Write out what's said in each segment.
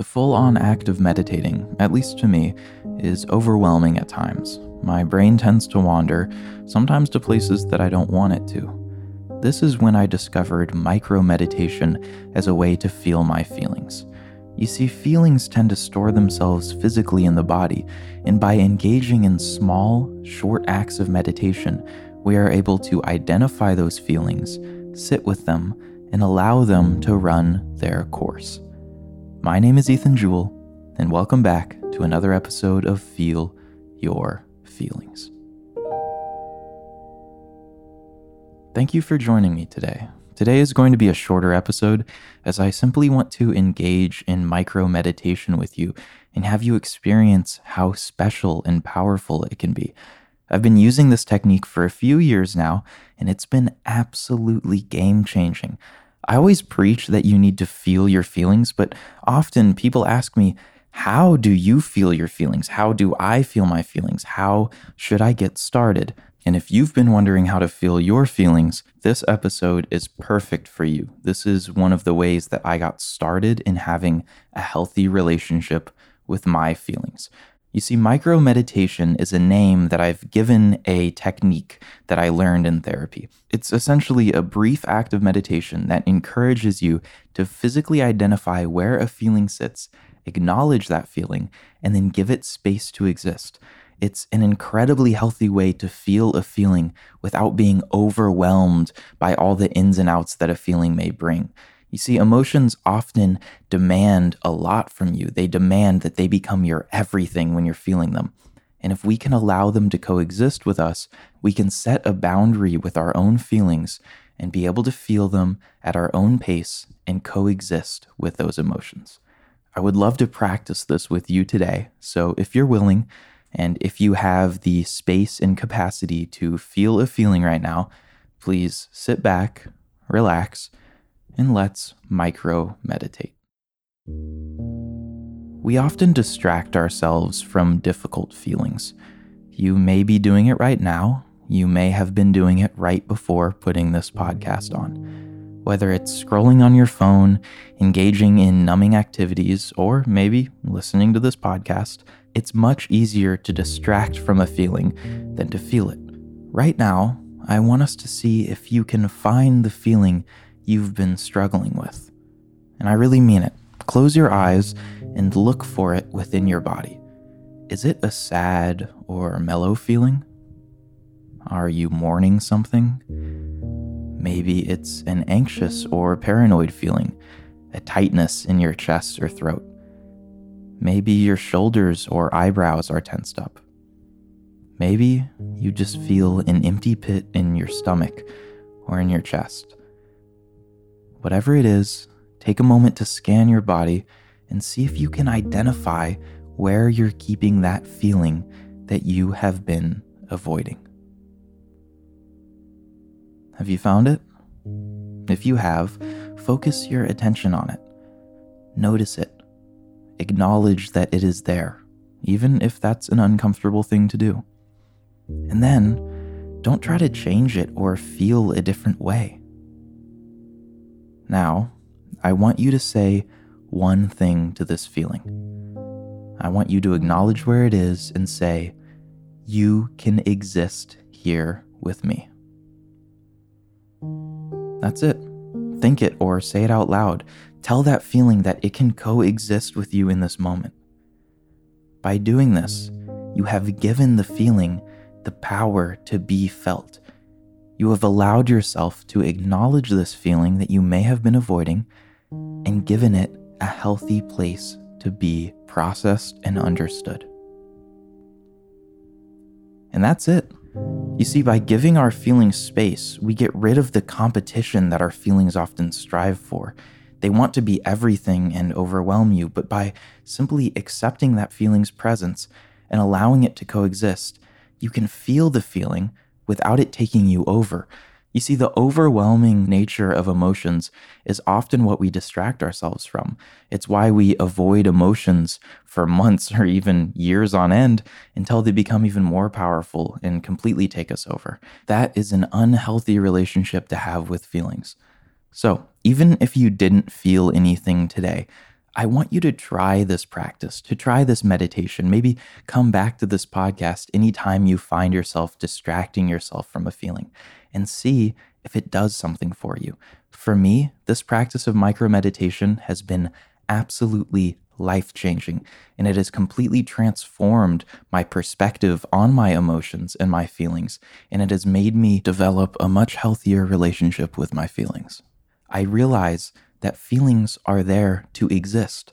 The full on act of meditating, at least to me, is overwhelming at times. My brain tends to wander, sometimes to places that I don't want it to. This is when I discovered micro meditation as a way to feel my feelings. You see, feelings tend to store themselves physically in the body, and by engaging in small, short acts of meditation, we are able to identify those feelings, sit with them, and allow them to run their course. My name is Ethan Jewell, and welcome back to another episode of Feel Your Feelings. Thank you for joining me today. Today is going to be a shorter episode as I simply want to engage in micro meditation with you and have you experience how special and powerful it can be. I've been using this technique for a few years now, and it's been absolutely game changing. I always preach that you need to feel your feelings, but often people ask me, How do you feel your feelings? How do I feel my feelings? How should I get started? And if you've been wondering how to feel your feelings, this episode is perfect for you. This is one of the ways that I got started in having a healthy relationship with my feelings. You see, micro meditation is a name that I've given a technique that I learned in therapy. It's essentially a brief act of meditation that encourages you to physically identify where a feeling sits, acknowledge that feeling, and then give it space to exist. It's an incredibly healthy way to feel a feeling without being overwhelmed by all the ins and outs that a feeling may bring. You see, emotions often demand a lot from you. They demand that they become your everything when you're feeling them. And if we can allow them to coexist with us, we can set a boundary with our own feelings and be able to feel them at our own pace and coexist with those emotions. I would love to practice this with you today. So if you're willing, and if you have the space and capacity to feel a feeling right now, please sit back, relax, and let's micro meditate. We often distract ourselves from difficult feelings. You may be doing it right now. You may have been doing it right before putting this podcast on. Whether it's scrolling on your phone, engaging in numbing activities, or maybe listening to this podcast, it's much easier to distract from a feeling than to feel it. Right now, I want us to see if you can find the feeling you've been struggling with. And I really mean it. Close your eyes and look for it within your body. Is it a sad or mellow feeling? Are you mourning something? Maybe it's an anxious or paranoid feeling, a tightness in your chest or throat. Maybe your shoulders or eyebrows are tensed up. Maybe you just feel an empty pit in your stomach or in your chest. Whatever it is, take a moment to scan your body and see if you can identify where you're keeping that feeling that you have been avoiding. Have you found it? If you have, focus your attention on it. Notice it. Acknowledge that it is there, even if that's an uncomfortable thing to do. And then, don't try to change it or feel a different way. Now, I want you to say one thing to this feeling. I want you to acknowledge where it is and say, You can exist here with me. That's it. Think it or say it out loud. Tell that feeling that it can coexist with you in this moment. By doing this, you have given the feeling the power to be felt you have allowed yourself to acknowledge this feeling that you may have been avoiding and given it a healthy place to be processed and understood. And that's it. You see, by giving our feelings space, we get rid of the competition that our feelings often strive for. They want to be everything and overwhelm you, but by simply accepting that feeling's presence and allowing it to coexist, you can feel the feeling without it taking you over. You see, the overwhelming nature of emotions is often what we distract ourselves from. It's why we avoid emotions for months or even years on end until they become even more powerful and completely take us over. That is an unhealthy relationship to have with feelings. So, even if you didn't feel anything today, I want you to try this practice, to try this meditation. Maybe come back to this podcast anytime you find yourself distracting yourself from a feeling and see if it does something for you. For me, this practice of micro meditation has been absolutely life changing, and it has completely transformed my perspective on my emotions and my feelings, and it has made me develop a much healthier relationship with my feelings. I realize that feelings are there to exist.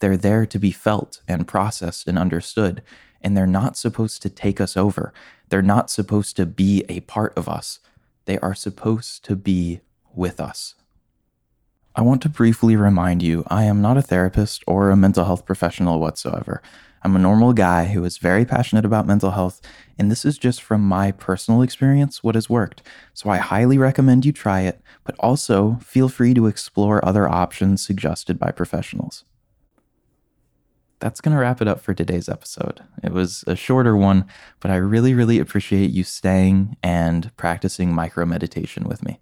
They're there to be felt and processed and understood, and they're not supposed to take us over. They're not supposed to be a part of us. They are supposed to be with us. I want to briefly remind you I am not a therapist or a mental health professional whatsoever. I'm a normal guy who is very passionate about mental health, and this is just from my personal experience what has worked. So I highly recommend you try it, but also feel free to explore other options suggested by professionals. That's going to wrap it up for today's episode. It was a shorter one, but I really, really appreciate you staying and practicing micro meditation with me.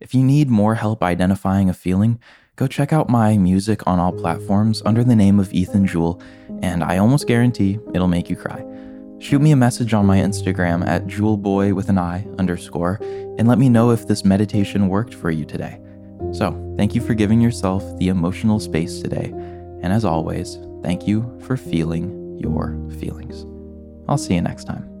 If you need more help identifying a feeling, go check out my music on all platforms under the name of Ethan Jewell, and I almost guarantee it'll make you cry. Shoot me a message on my Instagram at jewelboy with an I underscore and let me know if this meditation worked for you today. So, thank you for giving yourself the emotional space today. And as always, thank you for feeling your feelings. I'll see you next time.